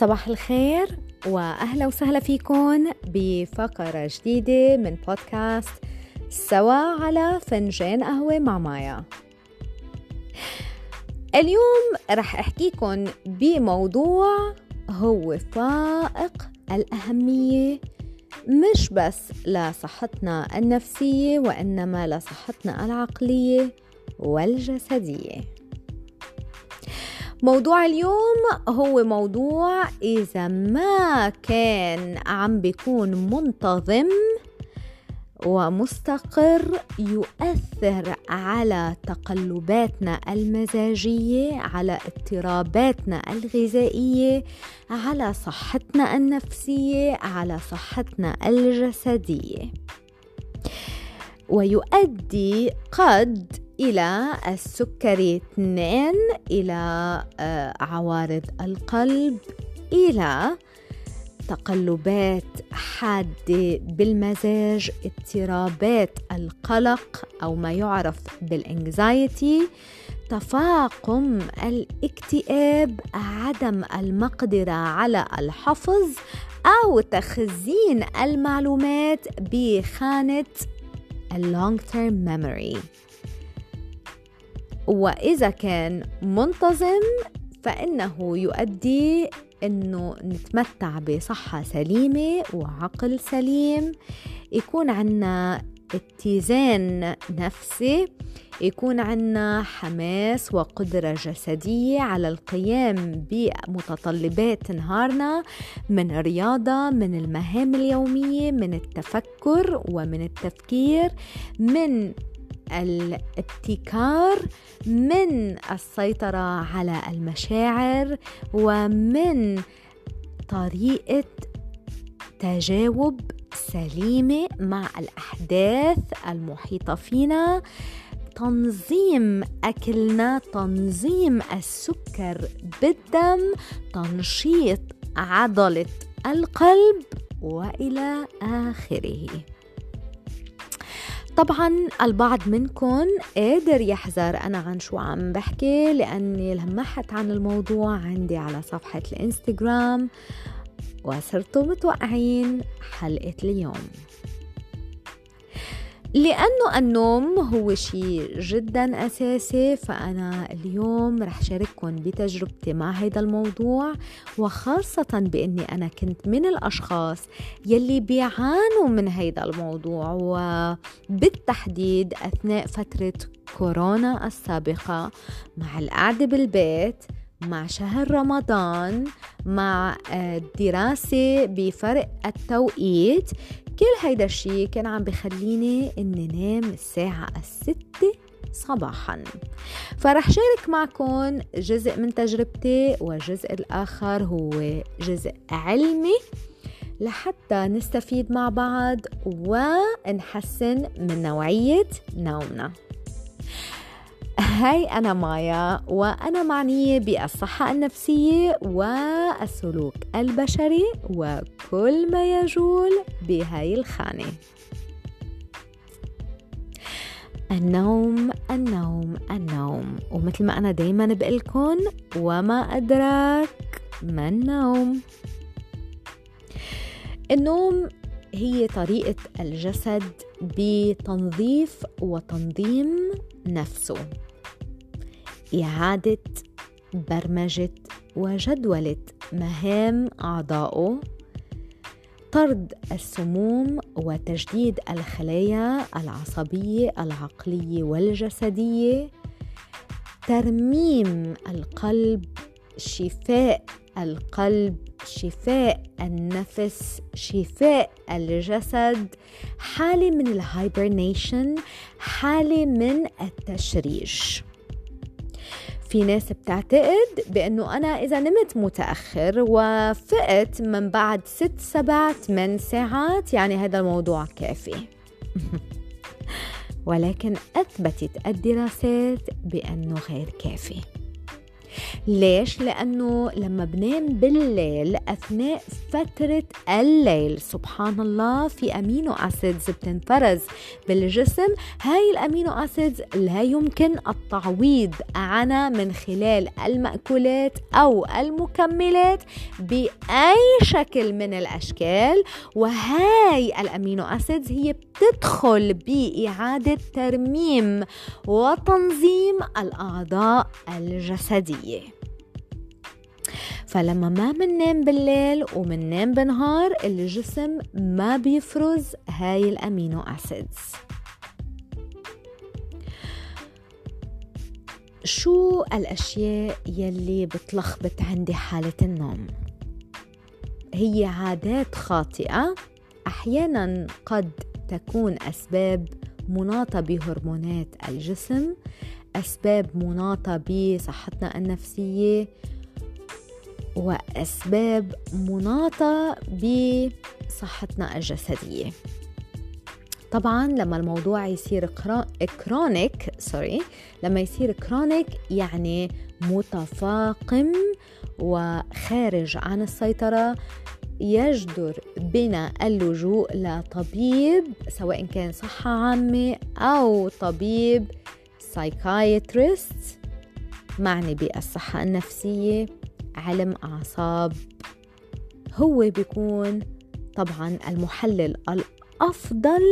صباح الخير وأهلا وسهلا فيكم بفقرة جديدة من بودكاست سوا على فنجان قهوة مع مايا. اليوم رح أحكيكم بموضوع هو فائق الأهمية مش بس لصحتنا النفسية وإنما لصحتنا العقلية والجسدية. موضوع اليوم هو موضوع إذا ما كان عم بيكون منتظم ومستقر يؤثر على تقلباتنا المزاجية على اضطراباتنا الغذائية على صحتنا النفسية على صحتنا الجسدية. ويؤدي قد إلى السكري 2 إلى آه، عوارض القلب إلى تقلبات حادة بالمزاج اضطرابات القلق أو ما يعرف بال anxiety تفاقم الاكتئاب عدم المقدرة على الحفظ أو تخزين المعلومات بخانة ال long term memory. وإذا كان منتظم فإنه يؤدي إنه نتمتع بصحة سليمة وعقل سليم. يكون عنا اتزان نفسي يكون عنا حماس وقدرة جسدية على القيام بمتطلبات نهارنا من رياضة من المهام اليومية من التفكر ومن التفكير من الابتكار من السيطرة على المشاعر ومن طريقة تجاوب سليمة مع الأحداث المحيطة فينا. تنظيم أكلنا تنظيم السكر بالدم تنشيط عضلة القلب وإلى آخره. طبعا البعض منكم قادر يحذر أنا عن شو عم بحكي لأني لمحت عن الموضوع عندي على صفحة الإنستغرام وصرتوا متوقعين حلقة اليوم. لأنه النوم هو شيء جدا أساسي فأنا اليوم رح شارككم بتجربتي مع هذا الموضوع وخاصة بأني أنا كنت من الأشخاص يلي بيعانوا من هذا الموضوع وبالتحديد أثناء فترة كورونا السابقة مع القعدة بالبيت مع شهر رمضان مع الدراسة بفرق التوقيت كل هيدا الشي كان عم بخليني إني نام الساعة الستة صباحا. فرح شارك معكم جزء من تجربتي والجزء الآخر هو جزء علمي لحتى نستفيد مع بعض ونحسن من نوعية نومنا. هاي أنا مايا وأنا معنية بالصحة النفسية والسلوك البشري وكل ما يجول بهاي الخانة. النوم النوم النوم. ومثل ما أنا دايما بقلكن وما أدراك ما النوم. النوم هي طريقة الجسد بتنظيف وتنظيم نفسه. إعادة برمجة وجدولة مهام أعضائه طرد السموم وتجديد الخلايا العصبية العقلية والجسدية. ترميم القلب شفاء القلب شفاء النفس شفاء الجسد. حالة من ال hibernation حالة من التشريج. في ناس بتعتقد بأنه أنا إذا نمت متأخر وفقت من بعد ست سبع ثمان ساعات يعني هذا الموضوع كافي. ولكن أثبتت الدراسات بأنه غير كافي. ليش؟ لأنه لما بنام بالليل أثناء فترة الليل سبحان الله في أمينو أسيدز بتنفرز بالجسم. هاي الأمينو أسيدز لا يمكن التعويض عنها من خلال المأكولات أو المكملات بأي شكل من الأشكال. وهاي الأمينو أسيدز هي بتدخل بإعادة ترميم وتنظيم الأعضاء الجسدية. فلما ما بننام بالليل ومننام بالنهار الجسم ما بيفرز هاي الأمينو أسيدز شو الأشياء يلي بتلخبط عندي حالة النوم؟ هي عادات خاطئة. أحيانا قد تكون أسباب مناطة بهرمونات الجسم أسباب مناطة بصحتنا النفسية وأسباب مناطة بصحتنا الجسدية. طبعا لما الموضوع يصير chronic sorry لما يصير chronic يعني متفاقم وخارج عن السيطرة يجدر بنا اللجوء لطبيب سواء كان صحة عامة أو طبيب سايكايترست معني بالصحة النفسية علم أعصاب. هو بيكون طبعا المحلل الأفضل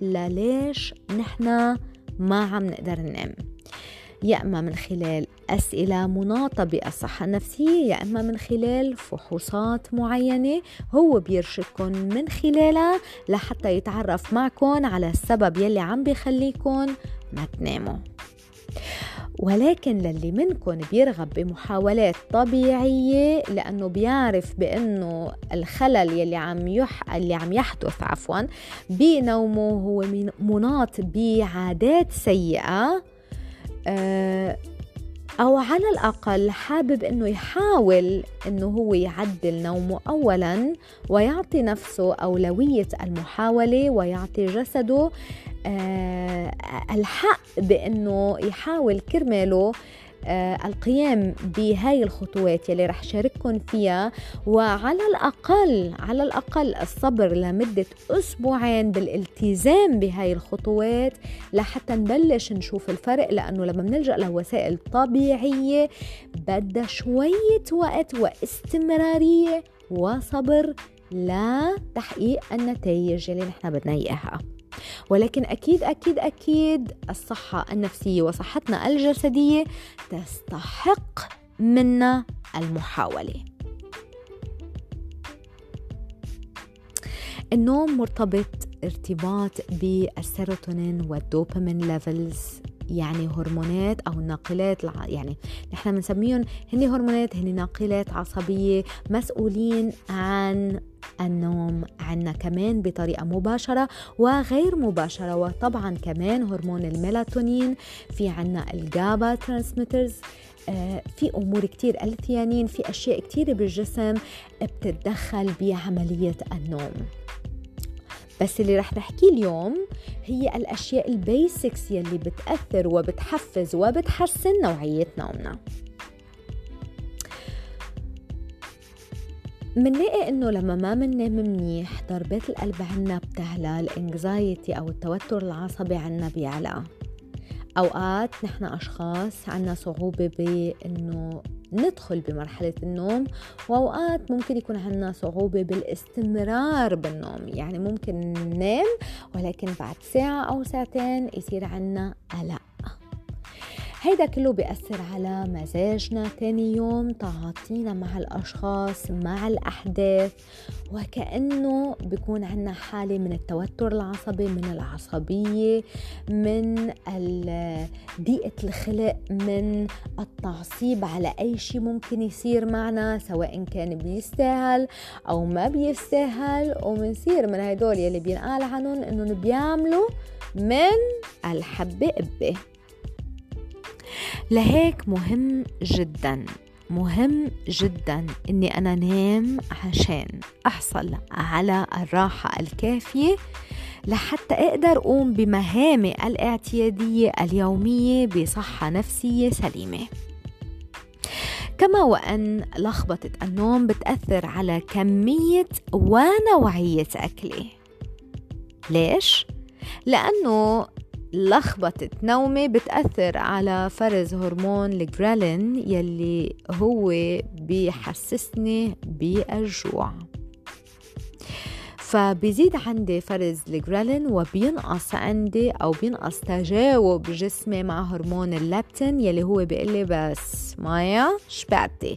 لليش نحن ما عم نقدر ننام. يا إما من خلال أسئلة مناطة بالصحة النفسية يا إما من خلال فحوصات معينة. هو بيرشدكم من خلالها لحتى يتعرف معكم على السبب يلي عم بيخليكم ما تناموا ولكن للي منكم بيرغب بمحاولات طبيعية لأنه بيعرف بأنه الخلل يلي عم يح اللي عم يحدث عفوا بنومه هو مناط بعادات سيئة آه، أو على الأقل حابب إنه يحاول إنه هو يعدل نومه أولا ويعطي نفسه أولوية المحاولة ويعطي جسده آه، الحق بإنه يحاول كرماله القيام بهاي الخطوات يلي رح شارككم فيها وعلى الأقل على الأقل الصبر لمدة أسبوعين بالالتزام بهاي الخطوات لحتى نبلش نشوف الفرق لأنه لما بنلجأ لوسائل طبيعية بدها شوية وقت واستمرارية وصبر لتحقيق النتائج اللي نحن بدنا إياها. ولكن أكيد أكيد أكيد الصحة النفسية وصحتنا الجسدية تستحق منا المحاولة. النوم مرتبط ارتباط بالسيروتونين والدوبامين levels يعني هرمونات أو ناقلات يعني نحن بنسميهم هن هرمونات هن ناقلات عصبية مسؤولين عن النوم عنا كمان بطريقة مباشرة وغير مباشرة وطبعا كمان هرمون الميلاتونين في عنا ال GABA transmitters آه، في أمور كتير الثيانين في أشياء كتير بالجسم بتتدخل بعملية النوم. بس اللي رح نحكيه اليوم هي الأشياء ال basics يلي بتأثر وبتحفز وبتحسن نوعيه نومنا منلاقي إنه لما ما مننام منيح ضربات القلب عنا بتعلى ال anxiety أو التوتر العصبي عنا بيعلى. أوقات نحن أشخاص عنا صعوبة بإنه ندخل بمرحلة النوم وأوقات ممكن يكون عنا صعوبة بالاستمرار بالنوم. يعني ممكن ننام ولكن بعد ساعة أو ساعتين يصير عنا قلق. هيدا كله بيأثر على مزاجنا تاني يوم تعاطينا مع الأشخاص مع الأحداث وكأنه بيكون عنا حالة من التوتر العصبي من العصبية من ضيقة الخلق من التعصيب على أي شيء ممكن يصير معنا سواء كان بيستاهل أو ما بيستاهل. ومنصير من هدول يلي بينقال عنهم إنهم بيعملوا من الحبة قبة لهيك مهم جدا مهم جدا إني أنا نام عشان أحصل على الراحة الكافية لحتى أقدر أقوم بمهامي الاعتيادية اليومية بصحة نفسية سليمة كما وأن لخبطة النوم بتأثر على كمية ونوعية أكلي ليش؟ لأنه لخبطة نومي بتأثر على فرز هرمون الجرالين يلي هو بيحسسني بالجوع. فبيزيد عندي فرز الجرالين وبينقص عندي أو بينقص تجاوب جسمي مع هرمون اللابتين يلي هو بيقول لي بس مايا شبعتي.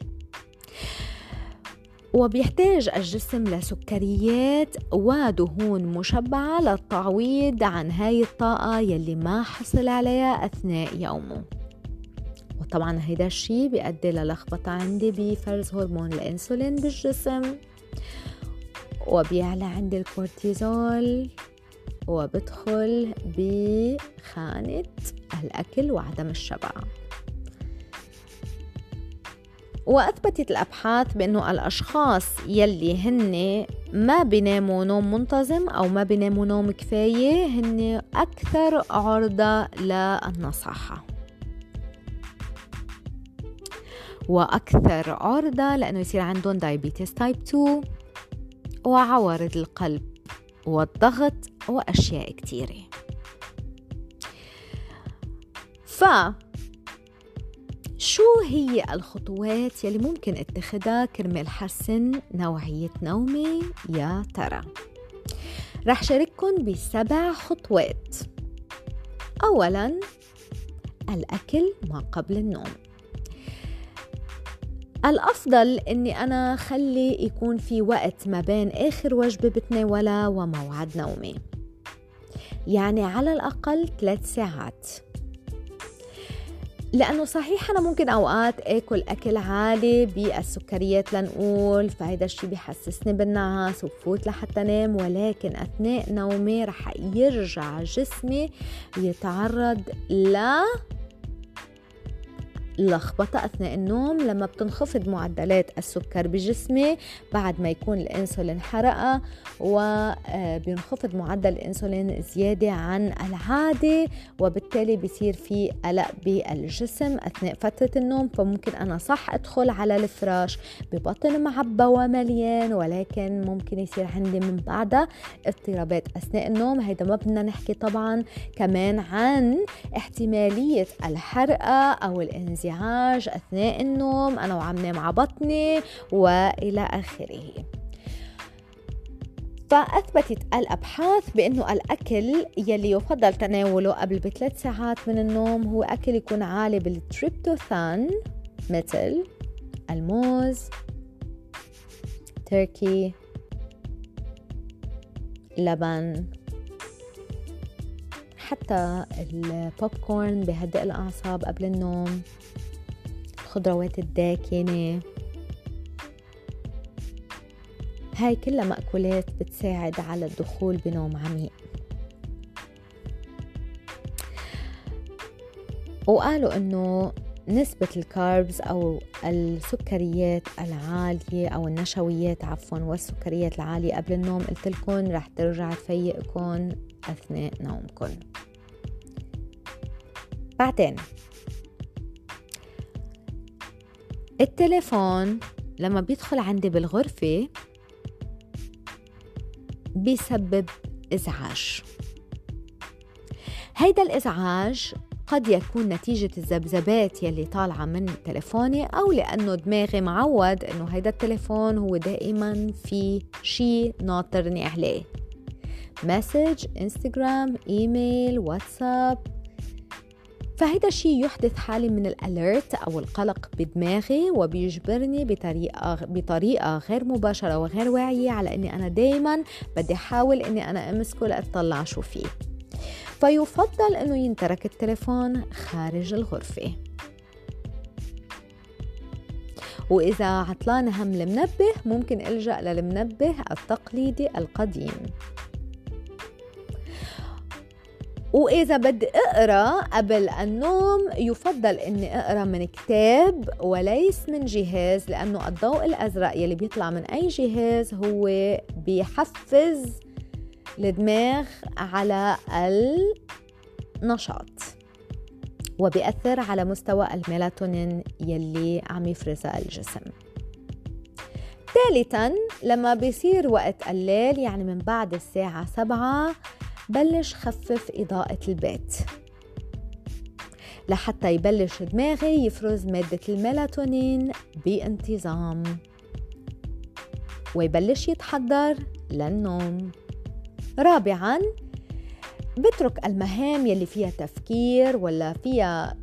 وبيحتاج الجسم لسكريات ودهون مشبعة للتعويض عن هاي الطاقة يلي ما حصل عليها أثناء يومه. وطبعا هيدا الشي بيؤدي للخبطة عندي بفرز هرمون الأنسولين بالجسم وبيعلى عندي الكورتيزول وبدخل بخانة الأكل وعدم الشبع. وأثبتت الأبحاث بأنه الأشخاص يلي هن ما بيناموا نوم منتظم أو ما بيناموا نوم كفاية هن أكثر عرضة للنصاحة. وأكثر عرضة لأنه يصير عندهم diabetes type 2 وعوارض القلب والضغط وأشياء كتيرة. ف شو هي الخطوات يلي ممكن اتخذها كرمال حسن نوعية نومي يا ترى؟ رح شارككم بسبع خطوات. أولا الأكل ما قبل النوم. الأفضل إني أنا خلي يكون في وقت ما بين آخر وجبة بتناولها وموعد نومي. يعني على الأقل ثلاث ساعات. لأنه صحيح أنا ممكن أوقات آكل أكل عالي بالسكريات لنقول فهيدا الشي بيحسسني بالنعاس وبفوت لحتى نام ولكن أثناء نومي رح يرجع جسمي يتعرض ل لخبطة أثناء النوم لما بتنخفض معدلات السكر بجسمي بعد ما يكون الأنسولين حرقة وبينخفض معدل الأنسولين زيادة عن العادة وبالتالي بيصير في قلق بالجسم أثناء فترة النوم. فممكن أنا صح أدخل على الفراش ببطن معبى ومليان ولكن ممكن يصير عندي من بعدها اضطرابات أثناء النوم. هيدا ما بدنا نحكي طبعا كمان عن احتمالية الحرقة أو الانزلاق انزعاج أثناء النوم أنا وعم نام على بطني وإلى آخره. فأثبتت الأبحاث بأنه الأكل يلي يفضل تناوله قبل بثلاث ساعات من النوم هو أكل يكون عالي بالتريبتوفان مثل الموز تركي لبن. حتى البوب كورن بهدئ الأعصاب قبل النوم. الخضروات الداكنة هاي كلها مأكولات بتساعد على الدخول بنوم عميق. وقالوا إنه نسبة الكاربز أو السكريات العالية أو النشويات عفوا والسكريات العالية قبل النوم قلت لكم رح ترجع تفيقكم أثناء نومكم. بعدين التليفون لما بيدخل عندي بالغرفة بيسبب إزعاج. هيدا الإزعاج قد يكون نتيجة الذبذبات يلي طالعة من تليفوني أو لأنه دماغي معود إنه هيدا التليفون هو دائما في شي ناطرني عليه. مسج انستغرام إيميل واتساب. فهيدا الشيء يحدث حالة من الأليرت أو القلق بدماغي وبيجبرني بطريقة بطريقة غير مباشرة وغير واعية على إني أنا دايما بدي أحاول إني أنا أمسكه لأطلع شو فيه. فيفضل إنه ينترك التليفون خارج الغرفة. وإذا عطلان هم المنبه ممكن ألجأ للمنبه التقليدي القديم. وإذا بدي أقرأ قبل النوم يفضل إني أقرأ من كتاب وليس من جهاز لأنه الضوء الأزرق يلي بيطلع من أي جهاز هو بيحفز الدماغ على النشاط وبيأثر على مستوى الميلاتونين يلي عم يفرزها الجسم. ثالثا لما بيصير وقت الليل يعني من بعد الساعة سبعة بلش خفف إضاءة البيت. لحتى يبلش دماغي يفرز مادة الميلاتونين بانتظام ويبلش يتحضر للنوم. رابعا بترك المهام يلي فيها تفكير ولا فيها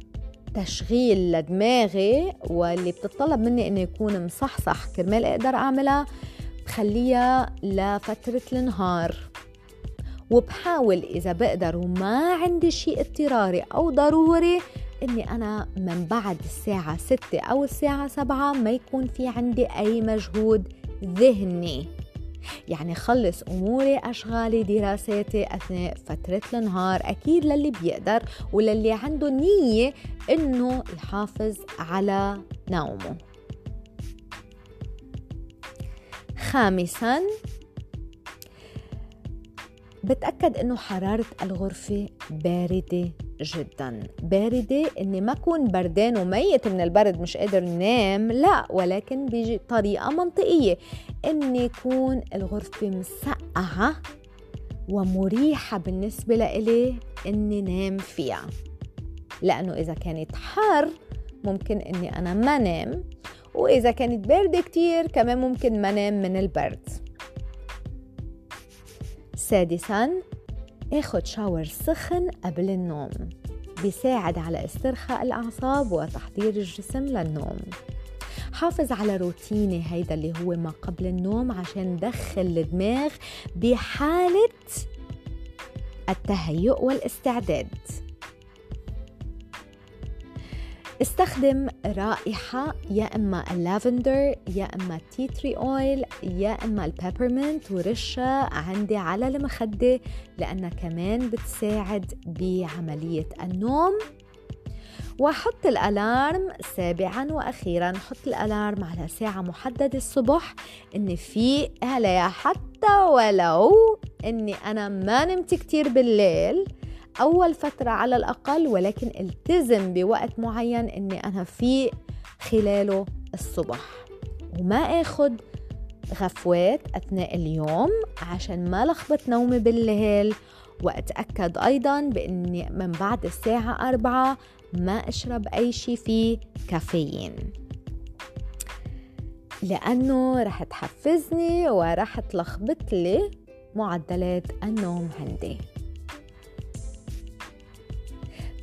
تشغيل لدماغي واللي بتطلب مني انه يكون مصحصح كرمال أقدر أعملها بخليها لفترة النهار. وبحاول إذا بقدر وما عندي شيء اضطراري أو ضروري إني أنا من بعد الساعة ستة أو الساعة سبعة ما يكون في عندي أي مجهود ذهني. يعني خلص أموري أشغالي دراساتي أثناء فترة النهار. أكيد للي بيقدر وللي عنده نية إنه يحافظ على نومه. خامسا بتأكد إنه حرارة الغرفة باردة. جدا. باردة إني ما أكون بردان وميت من البرد مش قادر نام لا ولكن بطريقة منطقية. إني يكون الغرفة مسقعة ومريحة بالنسبة لإلي إني نام فيها. لأنه إذا كانت حر ممكن إني أنا ما نام وإذا كانت باردة كتير كمان ممكن ما نام من البرد. سادسا اخد shower سخن قبل النوم بيساعد على استرخاء الأعصاب وتحضير الجسم للنوم. حافظ على روتيني هيدا اللي هو ما قبل النوم عشان دخل الدماغ بحالة التهيؤ والاستعداد. استخدم رائحة يا إما اللافندر يا إما tea tree oil يا إما ال peppermint ورشة عندي على المخدة لأنها كمان بتساعد بعملية النوم. وحط الألارم سابعا وأخيرا. حط الألارم على ساعة محددة الصبح إني في عليها حتى ولو إني أنا ما نمت كتير بالليل. أول فترة على الأقل ولكن التزم بوقت معين إني أنا في خلاله الصبح. وما آخد غفوات أثناء اليوم عشان ما لخبط نومي بالليل. وأتأكد أيضا بإني من بعد الساعة أربعة ما أشرب أي شيء فيه كافيين. لأنه رح تحفزني ورح تلخبط لي معدلات النوم عندي.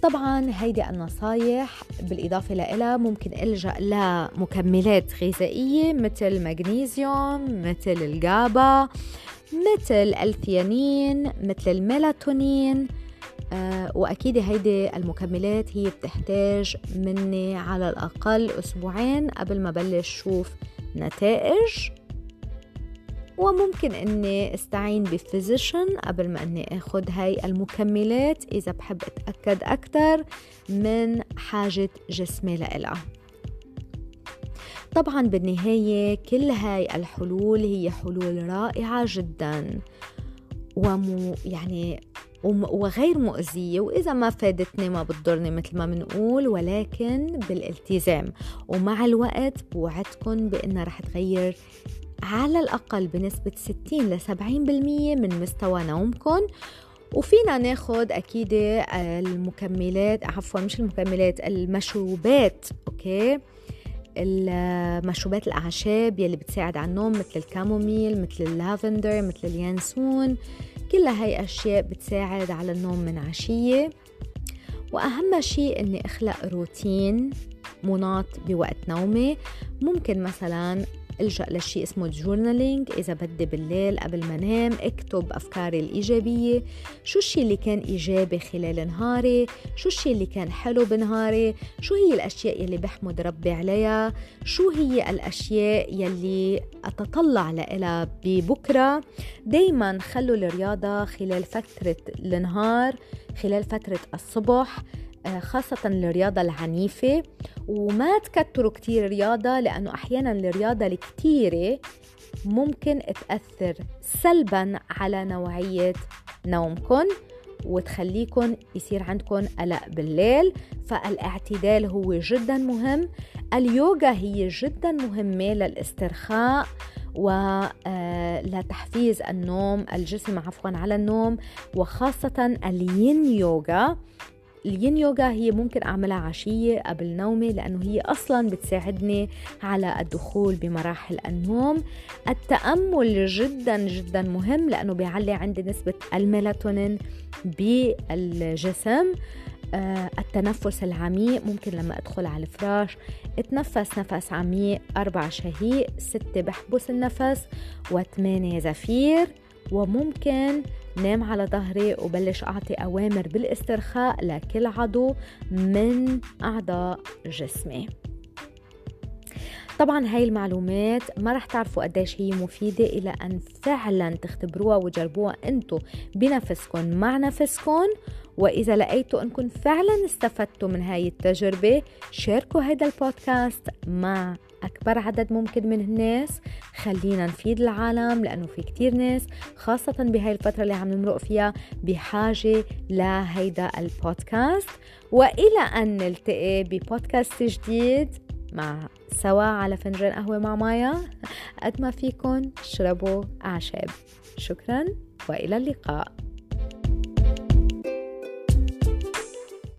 طبعا هيدي النصايح بالإضافة لإلها ممكن ألجأ لمكملات غذائية مثل مغنيسيوم مثل الجابا مثل الثيانين مثل الميلاتونين. أه وأكيد هيدي المكملات هي بتحتاج مني على الأقل أسبوعين قبل ما بلش شوف نتائج. وممكن إني استعين بفيزيشن قبل ما إني اخذ هاي المكملات إذا بحب أتأكد أكثر من حاجة جسمي لإلها. طبعا بالنهاية كل هاي الحلول هي حلول رائعة جدا ومو يعني وغير مؤذية وإذا ما فادتني ما بتضرني مثل ما بنقول ولكن بالالتزام. ومع الوقت بوعدكم بأنها رح تغير على الأقل بنسبة 60 ل 70% من مستوى نومكم وفينا ناخد أكيد المكملات عفوا مش المكملات المشروبات أوكي؟ المشروبات الأعشاب يلي بتساعد على النوم مثل ال chamomile مثل اللافندر مثل اليانسون. كلها هاي أشياء بتساعد على النوم من عشية. وأهم شيء أني أخلق روتين مناط بوقت نومي. ممكن مثلا الجأ لشيء اسمه journaling إذا بدي بالليل قبل ما انام اكتب أفكاري الإيجابية. شو الشيء اللي كان إيجابي خلال نهاري؟ شو الشيء اللي كان حلو بنهاري؟ شو هي الأشياء يلي بحمد ربي عليها؟ شو هي الأشياء يلي أتطلع لها ببكرة؟ دايما خلوا الرياضة خلال فترة النهار خلال فترة الصبح. خاصة الرياضة العنيفة وما تكتروا كتير رياضة لأنه أحيانا الرياضة الكتيرة ممكن تأثر سلبا على نوعية نومكم وتخليكم يصير عندكم قلق بالليل. فالاعتدال هو جدا مهم. اليوغا هي جدا مهمة للاسترخاء ولتحفيز آه، النوم الجسم عفوا على النوم وخاصة الين يوغا. الين يوغا هي ممكن أعملها عشية قبل نومي لأنه هي أصلا بتساعدني على الدخول بمراحل النوم. التأمل جدا جدا مهم لأنه بيعلي عندي نسبة الميلاتونين بالجسم. آه التنفس العميق ممكن لما أدخل على الفراش أتنفس نفس عميق أربع شهيق ستة بحبس النفس وثمانية زفير وممكن نام على ظهري وبلش أعطي أوامر بالاسترخاء لكل عضو من أعضاء جسمي. طبعا هاي المعلومات ما رح تعرفوا قديش هي مفيدة إلى أن فعلا تختبروها وجربوها أنتو بنفسكم مع نفسكم وإذا لقيتوا أنكم فعلا استفدتوا من هاي التجربة شاركوا هذا البودكاست مع أكبر عدد ممكن من الناس. خلينا نفيد العالم لأنه في كتير ناس خاصة بهاي الفترة اللي عم نمرق فيها بحاجة لهيدا البودكاست. وإلى أن نلتقي ببودكاست جديد مع سوا على فنجان قهوة مع مايا. قد ما فيكن اشربوا أعشاب. شكرا وإلى اللقاء.